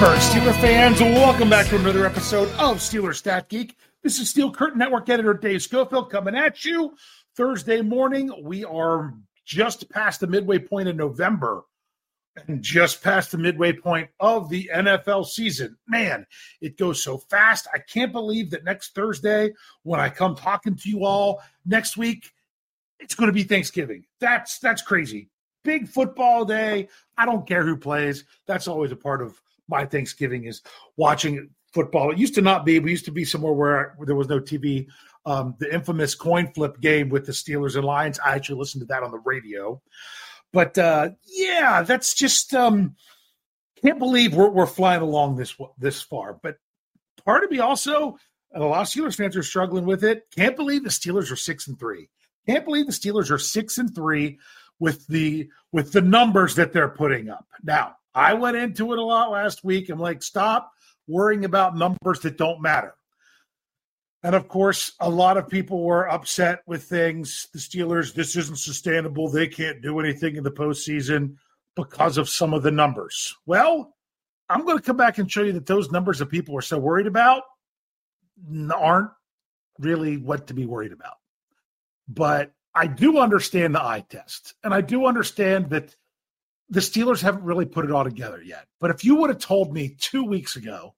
Pittsburgh Steeler fans, welcome back to another episode of Steeler Stat Geek. This is Steel Curtain Network editor Dave Schofield coming at you Thursday morning. We are just past the midway point in November and just past the midway point of the NFL season. Man, it goes so fast. I can't believe that next Thursday, when I come talking to you all next week, it's going to be Thanksgiving. That's that's crazy. Big football day. I don't care who plays. That's always a part of my Thanksgiving is watching football. It used to not be. We used to be somewhere where, there was no TV. Um, the infamous coin flip game with the Steelers and Lions. I actually listened to that on the radio. But uh, yeah, that's just um, can't believe we're, we're flying along this this far. But part of me also, and a lot of Steelers fans are struggling with it. Can't believe the Steelers are six and three. Can't believe the Steelers are six and three with the with the numbers that they're putting up. Now, I went into it a lot last week. I'm like, stop worrying about numbers that don't matter. And of course, a lot of people were upset with things. The Steelers, this isn't sustainable. They can't do anything in the postseason because of some of the numbers. Well, I'm going to come back and show you that those numbers that people are so worried about aren't really what to be worried about. But I do understand the eye test, and I do understand that the Steelers haven't really put it all together yet. But if you would have told me two weeks ago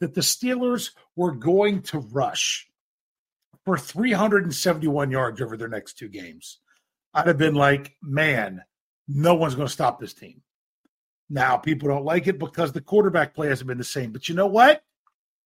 that the Steelers were going to rush for 371 yards over their next two games, I'd have been like, man, no one's going to stop this team. Now, people don't like it because the quarterback play hasn't been the same. But you know what?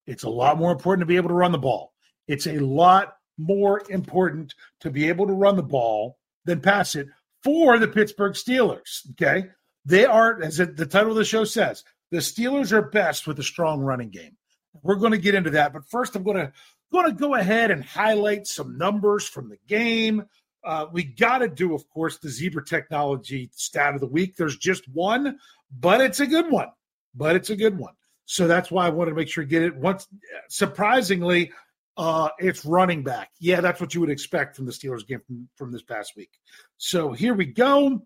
It's a lot more important to be able to run the ball. It's a lot more important to be able to run the ball than pass it for the Pittsburgh Steelers. Okay. They are, as the title of the show says, the Steelers are best with a strong running game. We're going to get into that, but first, I'm going to going to go ahead and highlight some numbers from the game. Uh, we got to do, of course, the Zebra Technology stat of the week. There's just one, but it's a good one. But it's a good one. So that's why I wanted to make sure to get it. Once, surprisingly, uh, it's running back. Yeah, that's what you would expect from the Steelers game from, from this past week. So here we go.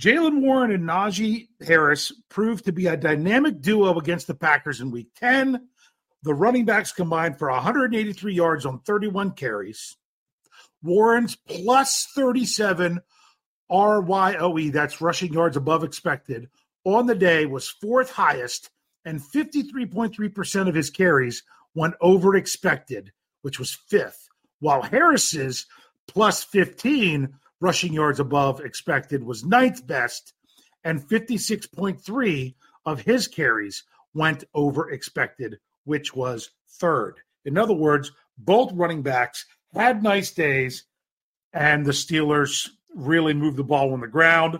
Jaylen Warren and Najee Harris proved to be a dynamic duo against the Packers in week 10. The running backs combined for 183 yards on 31 carries. Warren's plus 37 RYOE, that's rushing yards above expected, on the day was fourth highest, and 53.3% of his carries went over expected, which was fifth, while Harris's plus 15 rushing yards above expected was ninth best, and 56.3 of his carries went over expected, which was third. In other words, both running backs had nice days, and the Steelers really moved the ball on the ground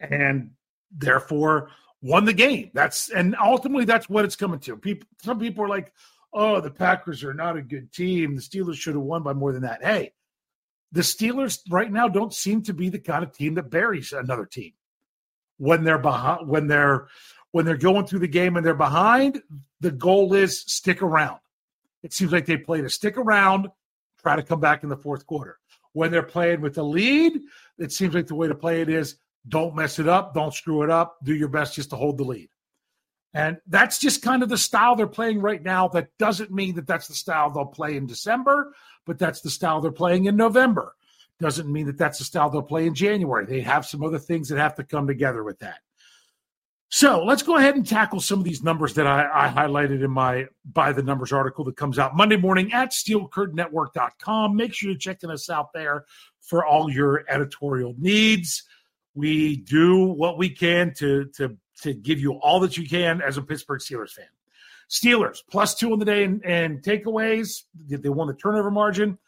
and therefore won the game. That's and ultimately that's what it's coming to. People some people are like, oh, the Packers are not a good team. The Steelers should have won by more than that. Hey, the Steelers right now don't seem to be the kind of team that buries another team. When they're behind when they're when they're going through the game and they're behind the goal is stick around. It seems like they play to stick around try to come back in the fourth quarter. When they're playing with the lead it seems like the way to play it is don't mess it up don't screw it up do your best just to hold the lead and that's just kind of the style they're playing right now that doesn't mean that that's the style they'll play in december but that's the style they're playing in November. Doesn't mean that that's the style they'll play in January. They have some other things that have to come together with that. So let's go ahead and tackle some of these numbers that I, I highlighted in my by the numbers article that comes out Monday morning at steelcurtainnetwork.com. Make sure you're checking us out there for all your editorial needs. We do what we can to to to give you all that you can as a Pittsburgh Steelers fan. Steelers plus two on the day and, takeaways. They won the turnover margin.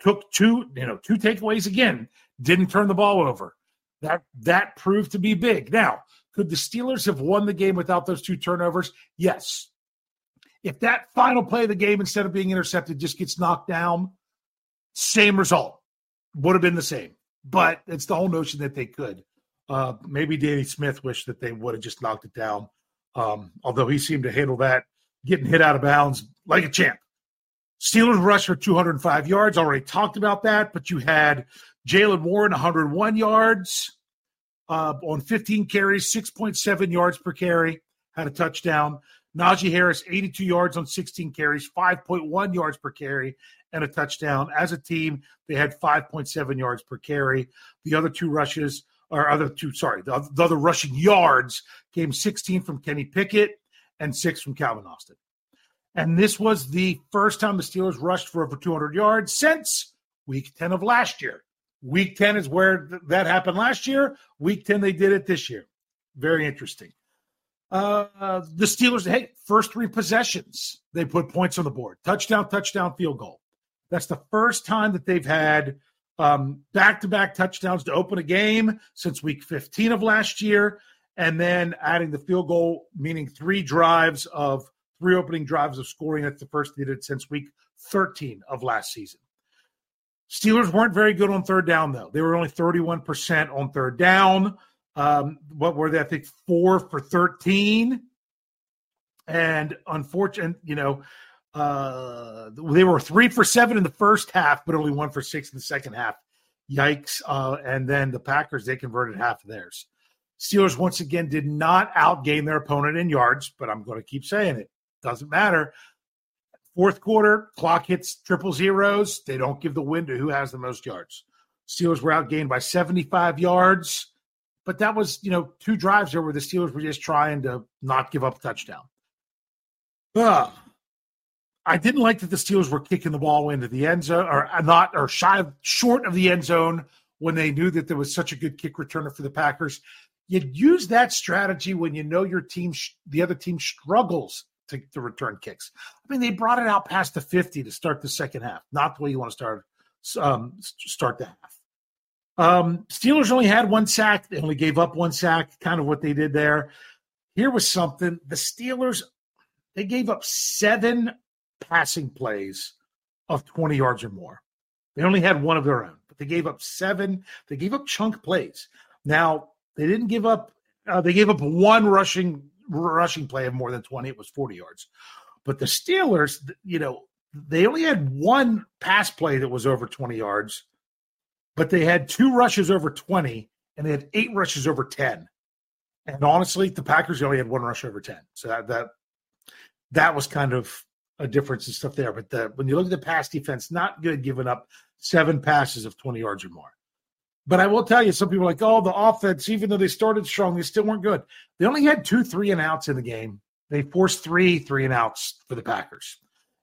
Took two, you know, two takeaways again. Didn't turn the ball over. That that proved to be big. Now, could the Steelers have won the game without those two turnovers? Yes. If that final play of the game, instead of being intercepted, just gets knocked down, same result. Would have been the same. But it's the whole notion that they could. Uh, maybe Danny Smith wished that they would have just knocked it down um, although he seemed to handle that getting hit out of bounds like a champ. Steelers rush for 205 yards. Already talked about that, but you had Jaylen Warren 101 yards uh, on 15 carries, 6.7 yards per carry. had a touchdown. Najee Harris, 82 yards on 16 carries, 5.1 yards per carry, and a touchdown. As a team, they had 5.7 yards per carry. The other two rushes, or other two, sorry, the, the other rushing yards came 16 from Kenny Pickett and six from Calvin Austin. And this was the first time the Steelers rushed for over 200 yards since week 10 of last year. Week 10 is where th- that happened last year. Week 10, they did it this year. Very interesting. Uh, the Steelers, hey, first three possessions, they put points on the board touchdown, touchdown, field goal. That's the first time that they've had back to back touchdowns to open a game since week 15 of last year. And then adding the field goal, meaning three drives of three opening drives of scoring. That's the first they did since week 13 of last season. Steelers weren't very good on third down, though. They were only 31% on third down. Um, what were they? I think four for 13. And unfortunate, you know, uh, they were three for seven in the first half, but only one for six in the second half. Yikes. Uh, and then the Packers, they converted half of theirs. Steelers once again did not outgain their opponent in yards, but I'm going to keep saying it. Doesn't matter. Fourth quarter, clock hits triple zeros. They don't give the win to who has the most yards. Steelers were outgained by 75 yards, but that was, you know, two drives there where the Steelers were just trying to not give up a touchdown. Ugh. I didn't like that the Steelers were kicking the ball into the end zone or not or shy short of the end zone when they knew that there was such a good kick returner for the Packers. You'd use that strategy when you know your team, the other team struggles to, to return kicks. I mean, they brought it out past the 50 to start the second half. Not the way you want to start um, start the half. Um, Steelers only had one sack. They only gave up one sack, kind of what they did there. Here was something. The Steelers, they gave up seven passing plays of 20 yards or more. They only had one of their own, but they gave up seven. They gave up chunk plays. Now, they didn't give up, uh, they gave up one rushing rushing play of more than 20. It was 40 yards. But the Steelers, you know, they only had one pass play that was over 20 yards, but they had two rushes over 20 and they had eight rushes over 10. And honestly, the Packers only had one rush over 10. So that that that was kind of a difference and stuff there. But the, when you look at the pass defense, not good giving up seven passes of 20 yards or more. But I will tell you, some people are like, oh, the offense, even though they started strong, they still weren't good. They only had two three and outs in the game. They forced three three and outs for the Packers.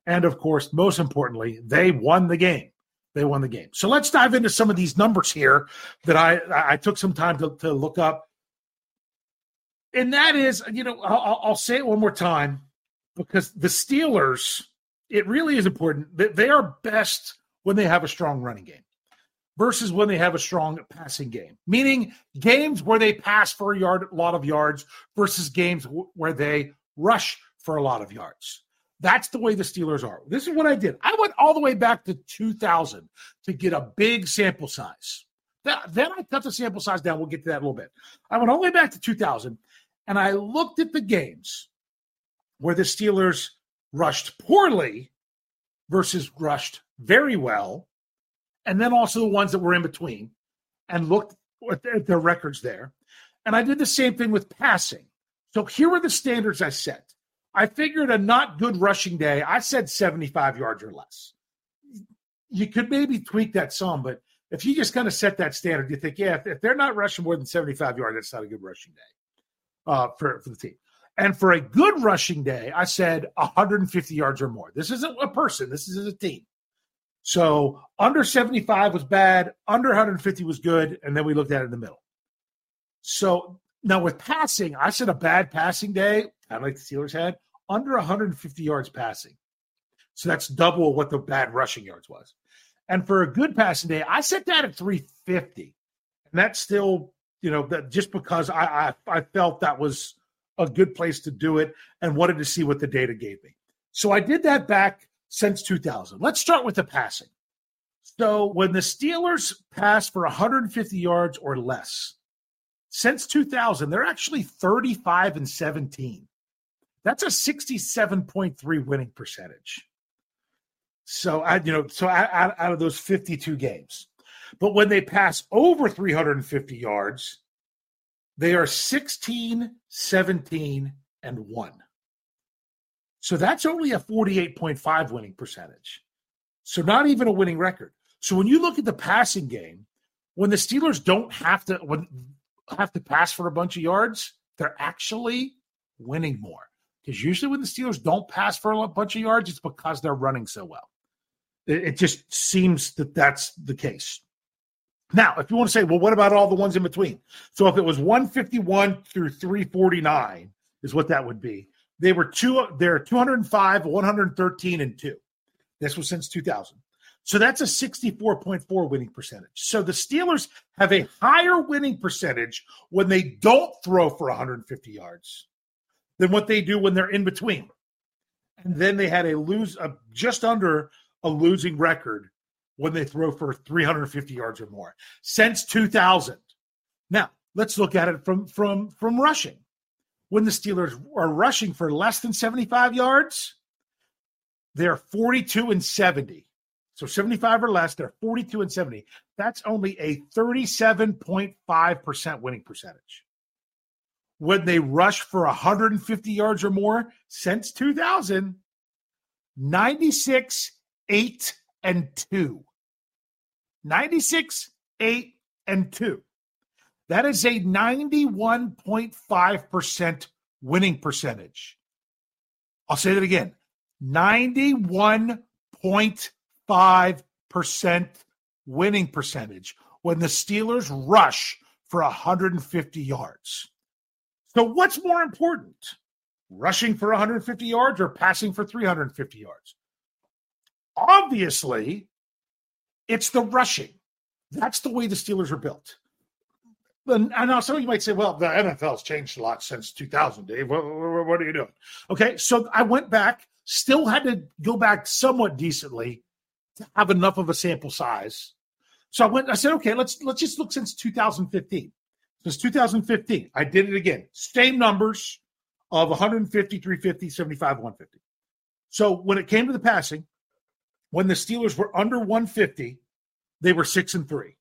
And of course, most importantly, they won the game. They won the game. So let's dive into some of these numbers here that I I took some time to, to look up. And that is, you know, I'll, I'll say it one more time because the Steelers, it really is important that they are best when they have a strong running game versus when they have a strong passing game. Meaning games where they pass for a yard, a lot of yards versus games w- where they rush for a lot of yards. That's the way the Steelers are. This is what I did. I went all the way back to 2000 to get a big sample size. That, then I cut the sample size down. We'll get to that a little bit. I went all the way back to 2000 and I looked at the games where the Steelers rushed poorly versus rushed very well and then also the ones that were in between and looked at their records there. And I did the same thing with passing. So here are the standards I set. I figured a not good rushing day, I said 75 yards or less. You could maybe tweak that some, but if you just kind of set that standard, you think, yeah, if, if they're not rushing more than 75 yards, that's not a good rushing day uh, for, for the team. And for a good rushing day, I said 150 yards or more. This isn't a person, this is a team. So under 75 was bad, under 150 was good, and then we looked at it in the middle. So now with passing, I said a bad passing day, of like the Steelers had, under 150 yards passing. So that's double what the bad rushing yards was. And for a good passing day, I set that at 350. And that's still, you know, that just because I, I I felt that was a good place to do it and wanted to see what the data gave me. So I did that back since 2000. Let's start with the passing. So when the Steelers pass for 150 yards or less, since 2000, they're actually 35 and 17. That's a 67.3 winning percentage. So I, you know, so out, out of those 52 games, but when they pass over 350 yards, they are 16, 17, and 1. So that's only a 48.5 winning percentage. So not even a winning record. So when you look at the passing game, when the Steelers don't have to when have to pass for a bunch of yards, they're actually winning more. Because usually when the Steelers don't pass for a bunch of yards, it's because they're running so well. It, it just seems that that's the case. Now, if you want to say, well, what about all the ones in between? So if it was 151 through 349 is what that would be. They were two, they're 205, 113, and two. This was since 2000. So that's a 64.4 winning percentage. So the Steelers have a higher winning percentage when they don't throw for 150 yards than what they do when they're in between. And then they had a lose a, just under a losing record when they throw for 350 yards or more since 2000. Now, let's look at it from from from rushing. When the Steelers are rushing for less than 75 yards, they're 42 and 70. So 75 or less, they're 42 and 70. That's only a 37.5% winning percentage. When they rush for 150 yards or more since 2000, 96, 8, and 2. 96, 8, and 2. That is a 91.5% winning percentage. I'll say that again 91.5% winning percentage when the Steelers rush for 150 yards. So, what's more important? Rushing for 150 yards or passing for 350 yards? Obviously, it's the rushing. That's the way the Steelers are built. And now some of you might say, well, the NFL's changed a lot since 2000, Dave. What, what, are you doing? Okay, so I went back, still had to go back somewhat decently to have enough of a sample size. So I went, I said, okay, let's let's just look since 2015. Since 2015, I did it again. Same numbers of 150, 350, 75, 150. So when it came to the passing, when the Steelers were under 150, they were six and three.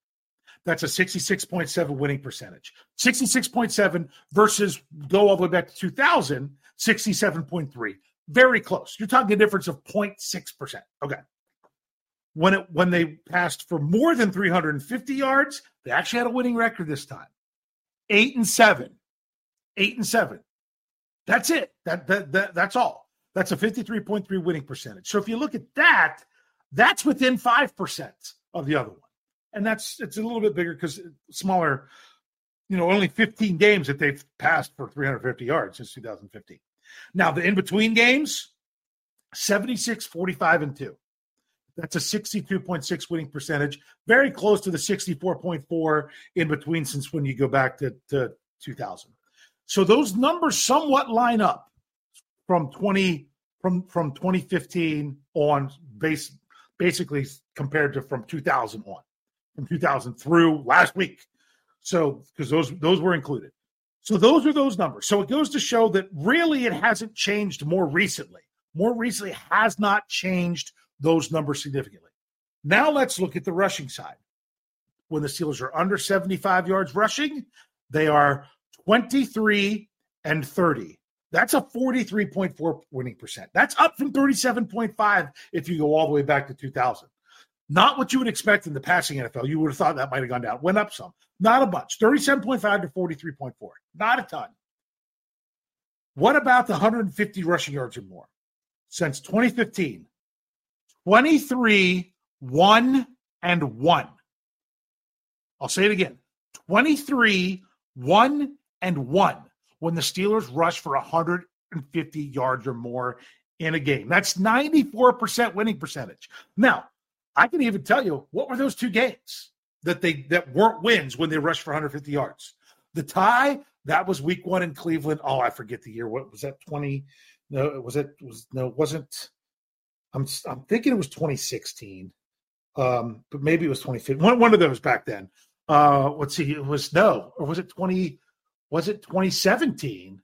That's a 66.7 winning percentage. 66.7 versus go all the way back to 2000, 67.3. Very close. You're talking a difference of 0.6%. Okay. When it when they passed for more than 350 yards, they actually had a winning record this time. 8 and 7. 8 and 7. That's it. That, that, that that's all. That's a 53.3 winning percentage. So if you look at that, that's within 5% of the other one. And that's it's a little bit bigger because smaller, you know, only 15 games that they've passed for 350 yards since 2015. Now, the in between games, 76, 45, and 2. That's a 62.6 winning percentage, very close to the 64.4 in between since when you go back to, to 2000. So those numbers somewhat line up from 20 from from 2015 on base basically compared to from 2000 on, from 2000 through last week. So because those those were included. So those are those numbers. So it goes to show that really it hasn't changed more recently. More recently has not changed those numbers significantly. Now let's look at the rushing side. When the Steelers are under 75 yards rushing, they are 23 and 30. That's a 43.4 winning percent. That's up from 37.5 if you go all the way back to 2000. Not what you would expect in the passing NFL. You would have thought that might have gone down. Went up some. Not a bunch. 37.5 to 43.4. Not a ton. What about the 150 rushing yards or more? Since 2015, 23, 1, and 1. I'll say it again 23, 1, and 1 when the Steelers rush for 150 yards or more in a game. That's 94% winning percentage. Now, I can even tell you what were those two games that they that weren't wins when they rushed for 150 yards. The tie that was week one in Cleveland. Oh, I forget the year. What was that? 20? No, it was it was no, it wasn't. I'm I'm thinking it was 2016. Um, but maybe it was 2015. One, one of those back then. Uh, let's see. It was no, or was it 20? Was it 2017?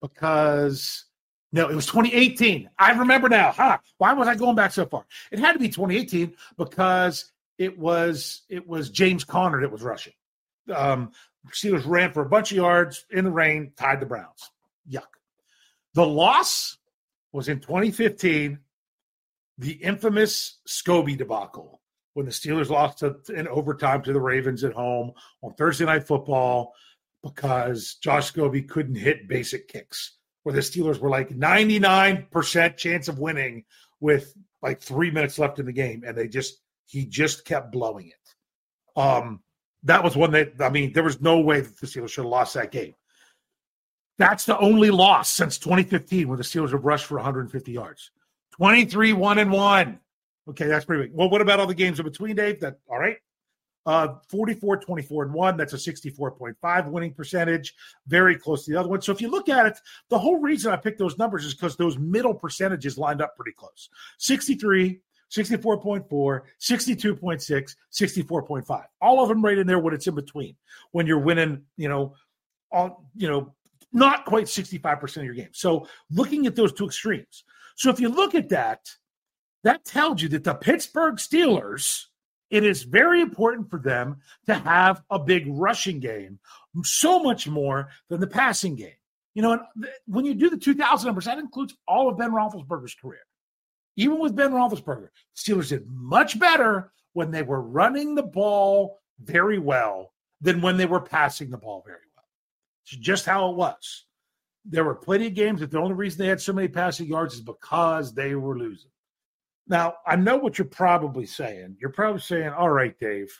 Because no, it was 2018. I remember now. Huh? Why was I going back so far? It had to be 2018 because it was it was James Conner that was rushing. Um, Steelers ran for a bunch of yards in the rain, tied the Browns. Yuck. The loss was in 2015, the infamous Scobee debacle when the Steelers lost to, in overtime to the Ravens at home on Thursday Night Football because Josh Scobee couldn't hit basic kicks, where the Steelers were like 99% chance of winning with like three minutes left in the game, and they just he just kept blowing it. Um, that was one that I mean, there was no way that the Steelers should have lost that game. That's the only loss since 2015 when the Steelers have rushed for 150 yards. 23 1 and 1. Okay, that's pretty big. Well, what about all the games in between, Dave? That all right? Uh, 44, 24, and 1. That's a 64.5 winning percentage, very close to the other one. So if you look at it, the whole reason I picked those numbers is because those middle percentages lined up pretty close 63, 64.4, 62.6, 64.5. All of them right in there when it's in between. When you're winning, you know, all, you know, not quite 65% of your game. So looking at those two extremes. So if you look at that, that tells you that the Pittsburgh Steelers, it is very important for them to have a big rushing game, so much more than the passing game. You know, when you do the 2,000 numbers, that includes all of Ben Roethlisberger's career. Even with Ben Roethlisberger, Steelers did much better when they were running the ball very well than when they were passing the ball very well. It's just how it was. There were plenty of games that the only reason they had so many passing yards is because they were losing. Now, I know what you're probably saying. You're probably saying, all right, Dave,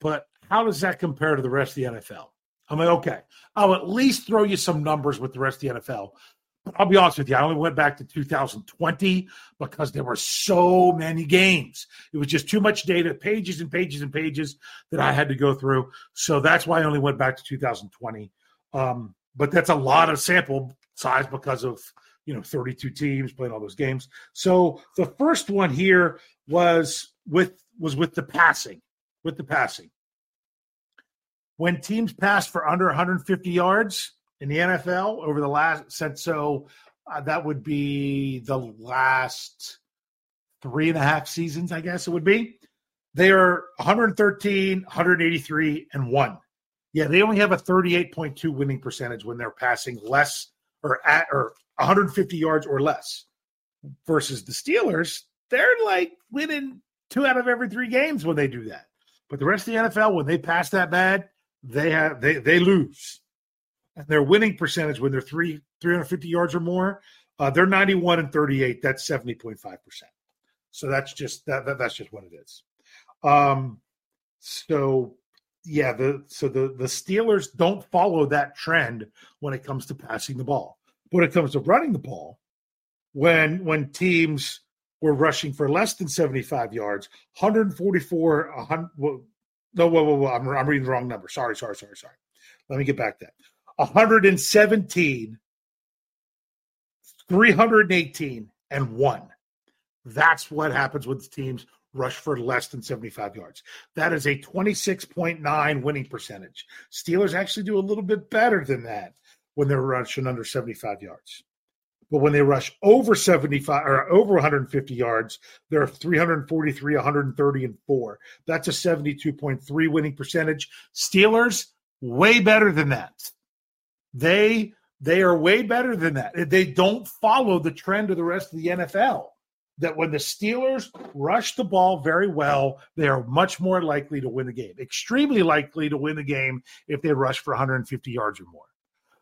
but how does that compare to the rest of the NFL? I'm like, okay, I'll at least throw you some numbers with the rest of the NFL. But I'll be honest with you, I only went back to 2020 because there were so many games. It was just too much data, pages and pages and pages that I had to go through. So that's why I only went back to 2020. Um, but that's a lot of sample size because of you know 32 teams playing all those games. So the first one here was with was with the passing, with the passing. When teams passed for under 150 yards in the NFL over the last said so uh, that would be the last three and a half seasons, I guess it would be. They are 113, 183, and one. Yeah, they only have a 38.2 winning percentage when they're passing less or at or 150 yards or less. Versus the Steelers, they're like winning two out of every three games when they do that. But the rest of the NFL, when they pass that bad, they have they they lose. And their winning percentage when they're three 350 yards or more, uh, they're 91 and 38. That's 70.5 percent. So that's just that, that that's just what it is. Um, so yeah, the so the the Steelers don't follow that trend when it comes to passing the ball. When it comes to running the ball, when when teams were rushing for less than 75 yards, 144, 100, well, no, whoa, whoa, whoa, I'm, I'm reading the wrong number. Sorry, sorry, sorry, sorry. Let me get back that. 117, 318, and one. That's what happens with teams rush for less than 75 yards. That is a 26.9 winning percentage. Steelers actually do a little bit better than that when they're rushing under 75 yards. But when they rush over 75 or over 150 yards, they're 343, 130, and four. That's a 72.3 winning percentage. Steelers, way better than that. They they are way better than that. They don't follow the trend of the rest of the NFL that when the Steelers rush the ball very well, they are much more likely to win the game, extremely likely to win the game if they rush for 150 yards or more.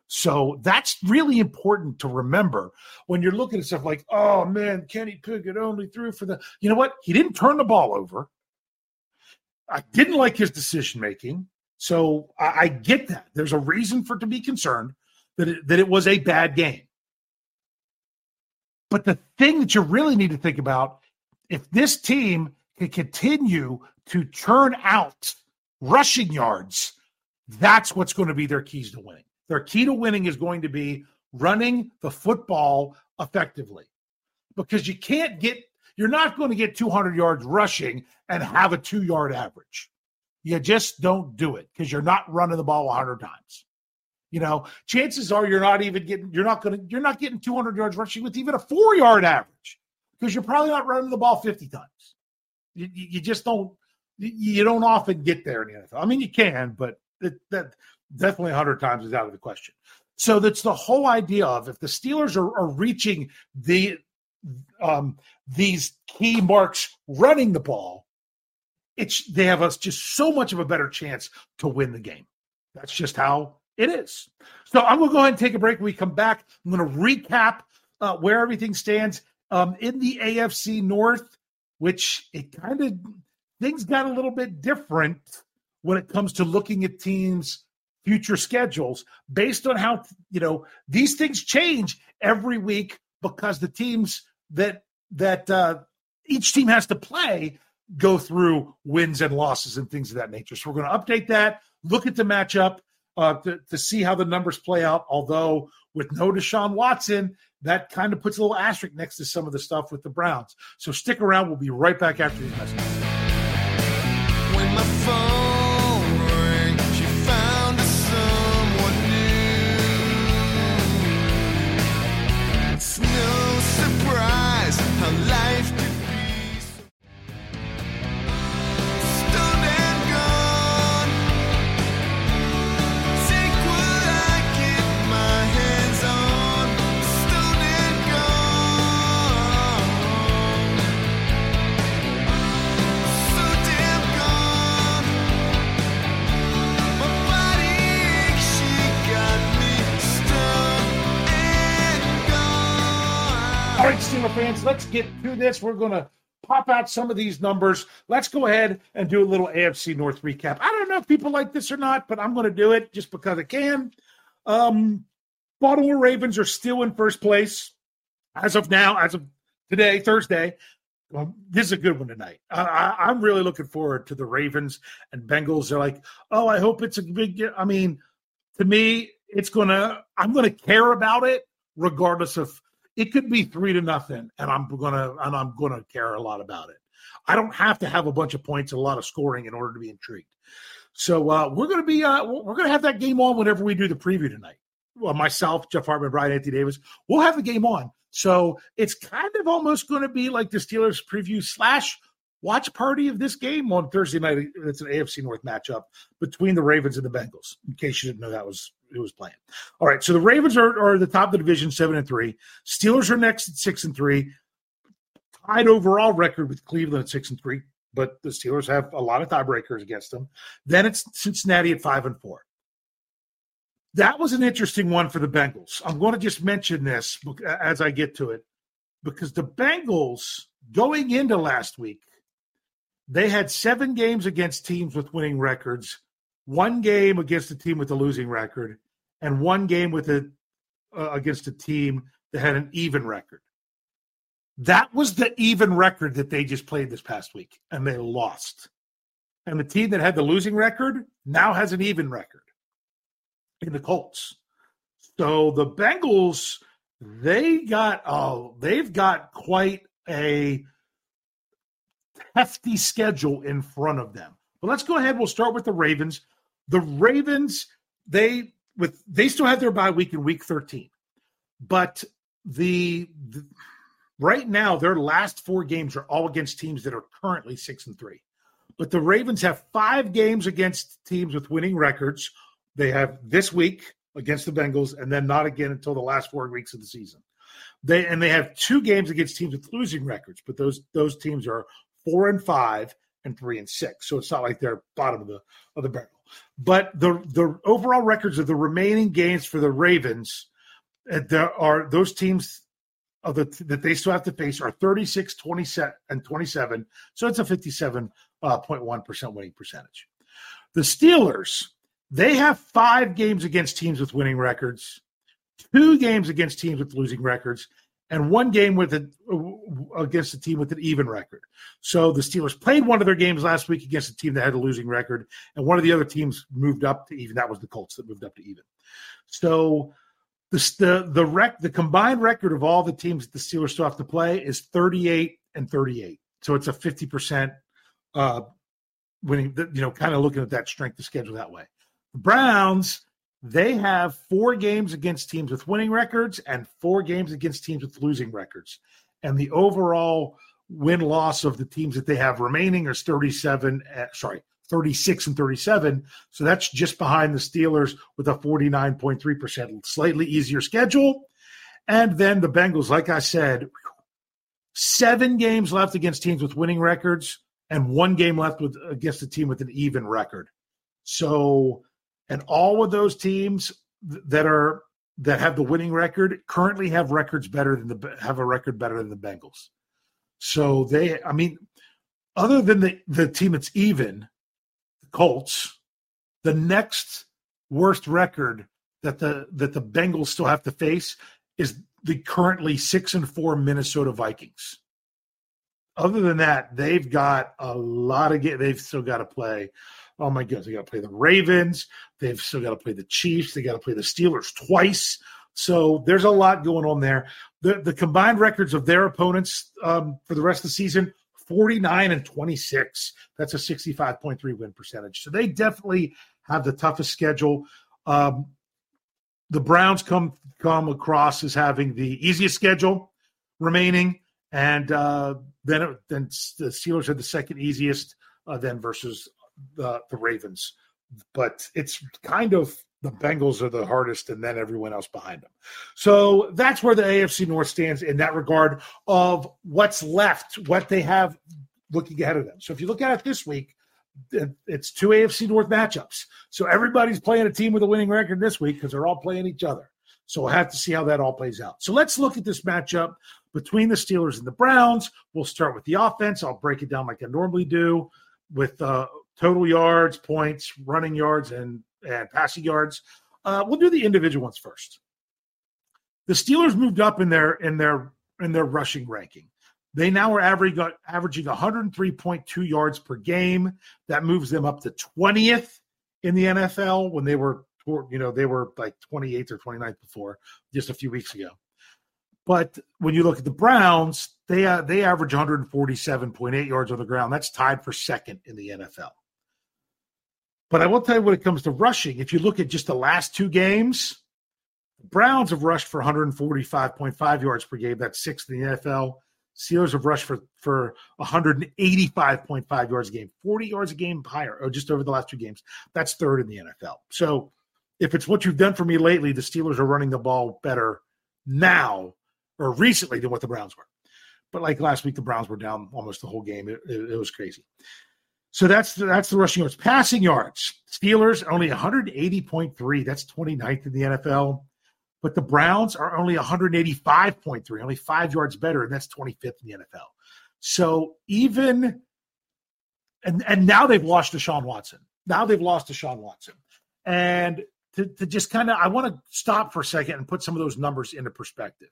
So that's really important to remember when you're looking at stuff like, oh man, Kenny Pickett only threw for the, you know what? He didn't turn the ball over. I didn't like his decision making. So I, I, get that. There's a reason for to be concerned that it, that it was a bad game. But the thing that you really need to think about if this team can continue to churn out rushing yards, that's what's going to be their keys to winning. Their key to winning is going to be running the football effectively because you can't get, you're not going to get 200 yards rushing and have a two yard average. You just don't do it because you're not running the ball 100 times. You know, chances are you're not even getting, you're not going to, you're not getting 200 yards rushing with even a four yard average because you're probably not running the ball 50 times. You, you just don't, you don't often get there in the NFL. I mean, you can, but it, that definitely 100 times is out of the question. So that's the whole idea of if the Steelers are, are reaching the um, these key marks running the ball, it's they have us just so much of a better chance to win the game. That's just how it is. So I'm going to go ahead and take a break. When we come back, I'm going to recap uh, where everything stands um, in the AFC North, which it kind of things got a little bit different when it comes to looking at teams' future schedules based on how you know these things change every week because the teams that that uh, each team has to play go through wins and losses and things of that nature. So we're going to update that, look at the matchup uh, to, to see how the numbers play out. Although with no Deshaun Watson, that kind of puts a little asterisk next to some of the stuff with the Browns. So stick around. We'll be right back after these messages. Let's get to this. We're going to pop out some of these numbers. Let's go ahead and do a little AFC North recap. I don't know if people like this or not, but I'm going to do it just because I can. Um, Baltimore Ravens are still in first place as of now, as of today, Thursday. Well, this is a good one tonight. I, am really looking forward to the Ravens and Bengals. They're like, oh, I hope it's a big. I mean, to me, it's gonna. I'm gonna care about it regardless of it could be three to nothing, and I'm gonna and I'm gonna care a lot about it. I don't have to have a bunch of points and a lot of scoring in order to be intrigued. So uh, we're gonna be uh, we're gonna have that game on whenever we do the preview tonight. Well, myself, Jeff Hartman, Brian Anthony Davis, we'll have the game on. So it's kind of almost going to be like the Steelers preview slash watch party of this game on Thursday night. It's an AFC North matchup between the Ravens and the Bengals. In case you didn't know that was who was playing. All right, so the Ravens are, are the top of the division, seven and three. Steelers are next at six and three. Tied overall record with Cleveland at six and three, but the Steelers have a lot of tiebreakers against them. Then it's Cincinnati at five and four. That was an interesting one for the Bengals. I'm going to just mention this as I get to it because the Bengals going into last week, they had seven games against teams with winning records one game against a team with a losing record, and one game with a uh, against a team that had an even record. That was the even record that they just played this past week, and they lost. And the team that had the losing record now has an even record in the Colts. So the Bengals, they got oh, they've got quite a hefty schedule in front of them. But let's go ahead. We'll start with the Ravens. The Ravens, they with they still have their bye week in week 13. But the, the right now their last four games are all against teams that are currently 6 and 3. But the Ravens have 5 games against teams with winning records. They have this week against the Bengals and then not again until the last 4 weeks of the season. They and they have two games against teams with losing records, but those those teams are 4 and 5 and 3 and 6. So it's not like they're bottom of the of the barrel. But the the overall records of the remaining games for the Ravens, uh, there are those teams of the that they still have to face are 36, 27, and 27. So it's a 57.1% uh, winning percentage. The Steelers, they have five games against teams with winning records, two games against teams with losing records, and one game with a, against a team with an even record. So the Steelers played one of their games last week against a team that had a losing record, and one of the other teams moved up to even. That was the Colts that moved up to even. So the the the rec the combined record of all the teams that the Steelers still have to play is 38 and 38. So it's a 50 percent uh, winning. You know, kind of looking at that strength of schedule that way. The Browns they have four games against teams with winning records and four games against teams with losing records. And the overall win loss of the teams that they have remaining is 37, uh, sorry, 36 and 37. So that's just behind the Steelers with a 49.3%, slightly easier schedule. And then the Bengals, like I said, seven games left against teams with winning records and one game left with against a team with an even record. So, and all of those teams that are that have the winning record currently have records better than the have a record better than the Bengals. So they, I mean, other than the the team that's even, the Colts, the next worst record that the that the Bengals still have to face is the currently six and four Minnesota Vikings. Other than that, they've got a lot of get. They've still got to play. Oh my goodness, they got to play the Ravens. They've still got to play the Chiefs. They got to play the Steelers twice. So there's a lot going on there. The the combined records of their opponents um, for the rest of the season 49 and 26. That's a 65.3 win percentage. So they definitely have the toughest schedule. Um, the Browns come come across as having the easiest schedule remaining, and uh, then then the Steelers had the second easiest. Uh, then versus the the Ravens, but it's kind of the Bengals are the hardest, and then everyone else behind them. So that's where the AFC North stands in that regard of what's left, what they have looking ahead of them. So if you look at it this week, it's two AFC North matchups. So everybody's playing a team with a winning record this week because they're all playing each other. So we'll have to see how that all plays out. So let's look at this matchup between the Steelers and the Browns. We'll start with the offense. I'll break it down like I normally do with uh, total yards, points, running yards, and, and passing yards. Uh, we'll do the individual ones first. The Steelers moved up in their in their in their rushing ranking. They now are averaging, averaging 103.2 yards per game. That moves them up to 20th in the NFL when they were, you know, they were like 28th or 29th before just a few weeks ago. But when you look at the Browns, they uh, they average 147.8 yards on the ground. That's tied for second in the NFL. But I will tell you when it comes to rushing, if you look at just the last two games, the Browns have rushed for 145.5 yards per game. That's sixth in the NFL. Steelers have rushed for for 185.5 yards a game, 40 yards a game higher, or just over the last two games. That's third in the NFL. So if it's what you've done for me lately, the Steelers are running the ball better now or recently than what the Browns were. But like last week, the Browns were down almost the whole game. It, it, it was crazy. So that's the, that's the rushing yards. Passing yards, Steelers only 180.3. That's 29th in the NFL. But the Browns are only 185.3, only five yards better, and that's 25th in the NFL. So even and and now they've lost to Deshaun Watson. Now they've lost to Deshaun Watson. And to, to just kind of I want to stop for a second and put some of those numbers into perspective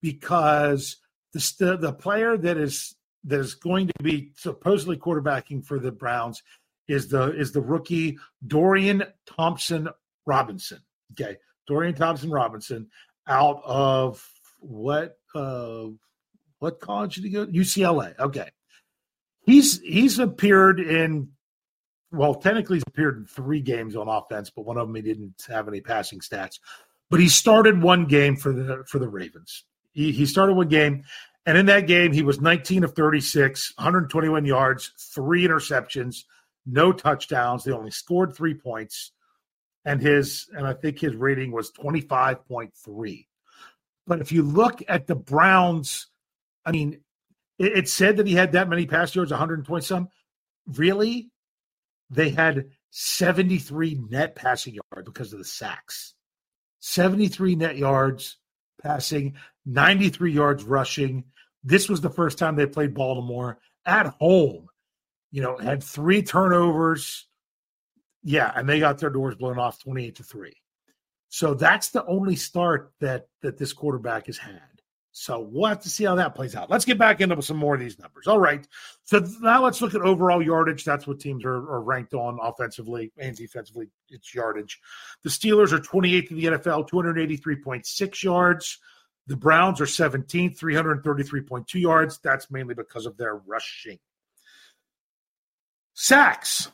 because the the player that is that is going to be supposedly quarterbacking for the Browns is the is the rookie Dorian Thompson Robinson. Okay. Dorian Thompson Robinson out of what uh what college did he go? UCLA. Okay. He's he's appeared in well, technically he's appeared in three games on offense, but one of them he didn't have any passing stats. But he started one game for the for the Ravens. He he started one game, and in that game he was 19 of 36, 121 yards, three interceptions, no touchdowns. They only scored three points and his and I think his rating was 25.3. But if you look at the Browns, I mean, it, it said that he had that many pass yards, 120 some. Really? They had 73 net passing yards because of the sacks. 73 net yards passing, 93 yards rushing. This was the first time they played Baltimore at home. You know, had three turnovers, yeah, and they got their doors blown off 28 to 3. So that's the only start that that this quarterback has had. So we'll have to see how that plays out. Let's get back into some more of these numbers. All right. So now let's look at overall yardage. That's what teams are, are ranked on offensively and defensively. It's yardage. The Steelers are 28th in the NFL, 283.6 yards. The Browns are 17th, 333.2 yards. That's mainly because of their rushing. Sacks.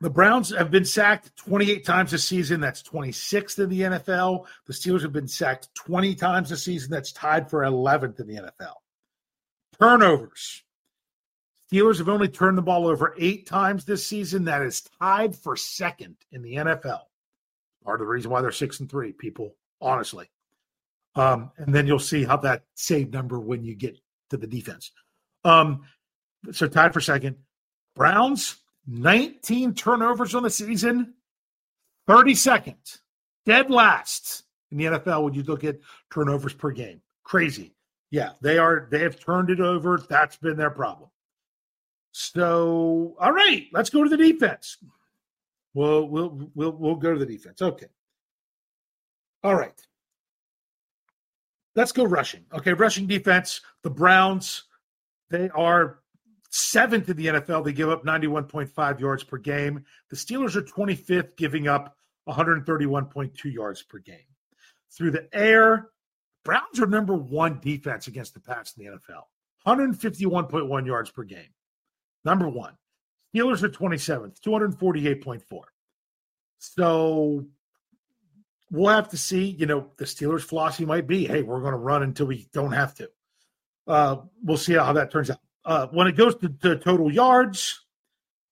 The Browns have been sacked 28 times this season. That's 26th in the NFL. The Steelers have been sacked 20 times this season. That's tied for 11th in the NFL. Turnovers. Steelers have only turned the ball over eight times this season. That is tied for second in the NFL. Part of the reason why they're six and three, people, honestly. Um, and then you'll see how that save number when you get to the defense. Um, so tied for second. Browns, 19 turnovers on the season, 32nd, dead last in the NFL when you look at turnovers per game. Crazy. Yeah, they are. They have turned it over. That's been their problem. So, all right, let's go to the defense. We'll we'll we'll we'll go to the defense. Okay. All right. Let's go rushing. Okay, rushing defense. The Browns, they are seventh in the NFL. They give up 91.5 yards per game. The Steelers are 25th, giving up 131.2 yards per game. Through the air, Browns are number one defense against the pass in the NFL. 151.1 yards per game. Number one. Steelers are 27th, 248.4. So we'll have to see. You know, the Steelers' philosophy might be hey, we're going to run until we don't have to. Uh, we'll see how that turns out. Uh, when it goes to, to total yards,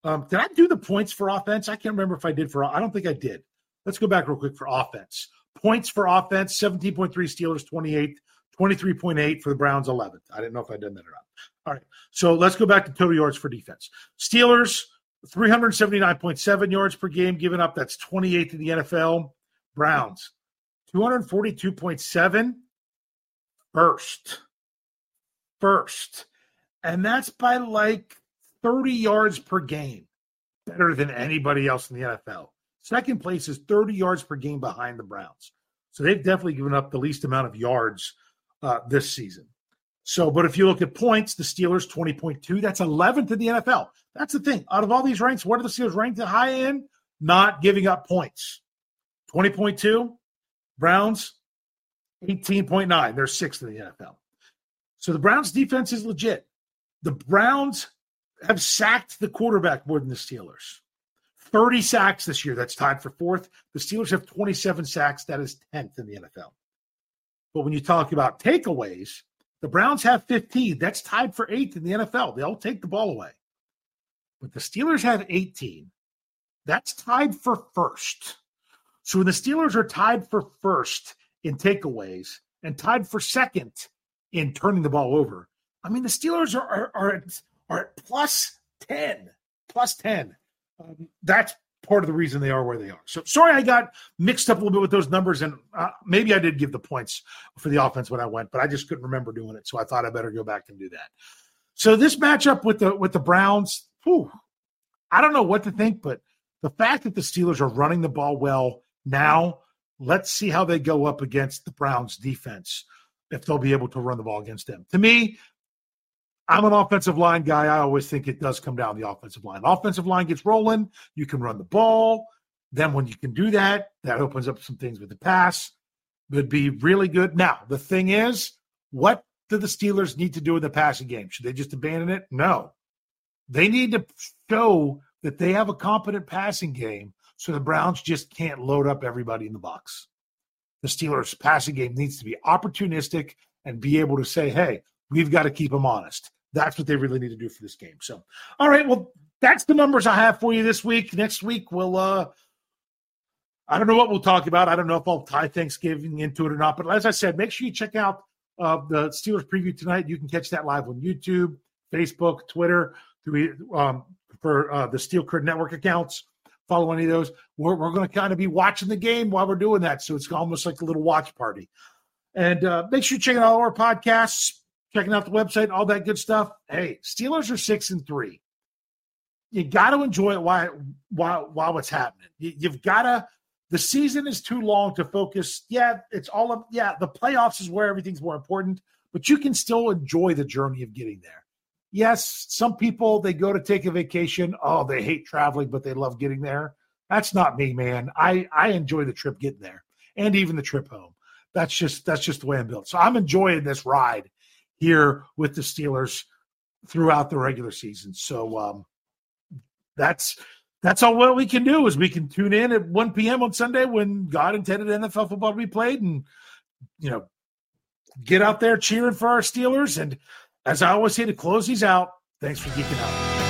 um, did I do the points for offense? I can't remember if I did for. I don't think I did. Let's go back real quick for offense. Points for offense: 17.3 Steelers, 28, 23.8 for the Browns, 11th. I didn't know if I'd done that or not. All right. So let's go back to total yards for defense. Steelers, 379.7 yards per game given up. That's 28th in the NFL. Browns, 242.7. First. First. And that's by like 30 yards per game. Better than anybody else in the NFL. Second place is 30 yards per game behind the Browns. So they've definitely given up the least amount of yards uh, this season. So, but if you look at points, the Steelers 20.2, that's 11th in the NFL. That's the thing. Out of all these ranks, what are the Steelers ranked at high end? Not giving up points. 20.2, Browns 18.9. They're sixth in the NFL. So the Browns defense is legit. The Browns have sacked the quarterback more than the Steelers. 30 sacks this year. That's tied for fourth. The Steelers have 27 sacks. That is 10th in the NFL. But when you talk about takeaways, the Browns have 15. That's tied for eighth in the NFL. They'll take the ball away. But the Steelers have 18. That's tied for first. So when the Steelers are tied for first in takeaways and tied for second in turning the ball over, I mean, the Steelers are, are, are, are at plus 10. Plus 10. Um, that's part of the reason they are where they are. So sorry, I got mixed up a little bit with those numbers, and uh, maybe I did give the points for the offense when I went, but I just couldn't remember doing it, so I thought I better go back and do that. So this matchup with the with the Browns, whew, I don't know what to think, but the fact that the Steelers are running the ball well now, let's see how they go up against the Browns defense if they'll be able to run the ball against them. To me, I'm an offensive line guy. I always think it does come down the offensive line. Offensive line gets rolling, you can run the ball. Then when you can do that, that opens up some things with the pass. Would be really good. Now, the thing is, what do the Steelers need to do in the passing game? Should they just abandon it? No. They need to show that they have a competent passing game so the Browns just can't load up everybody in the box. The Steelers' passing game needs to be opportunistic and be able to say, hey, we've got to keep them honest. That's what they really need to do for this game. So, all right, well, that's the numbers I have for you this week. Next week, we'll, uh, I don't know what we'll talk about. I don't know if I'll tie Thanksgiving into it or not. But as I said, make sure you check out uh, the Steelers preview tonight. You can catch that live on YouTube, Facebook, Twitter, through, um, for uh, the Steel Curtain Network accounts. Follow any of those. We're, we're going to kind of be watching the game while we're doing that. So it's almost like a little watch party. And uh, make sure you check out all our podcasts checking out the website, all that good stuff. Hey, Steelers are six and three. You got to enjoy it while while while it's happening. You, you've got to. The season is too long to focus. Yeah, it's all of yeah. The playoffs is where everything's more important, but you can still enjoy the journey of getting there. Yes, some people they go to take a vacation. Oh, they hate traveling, but they love getting there. That's not me, man. I I enjoy the trip getting there and even the trip home. That's just that's just the way I'm built. So I'm enjoying this ride here with the Steelers throughout the regular season. So um, that's that's all what we can do is we can tune in at 1 p.m. on Sunday when God intended NFL football to be played and you know get out there cheering for our Steelers. And as I always say to close these out, Thanks for geeking out.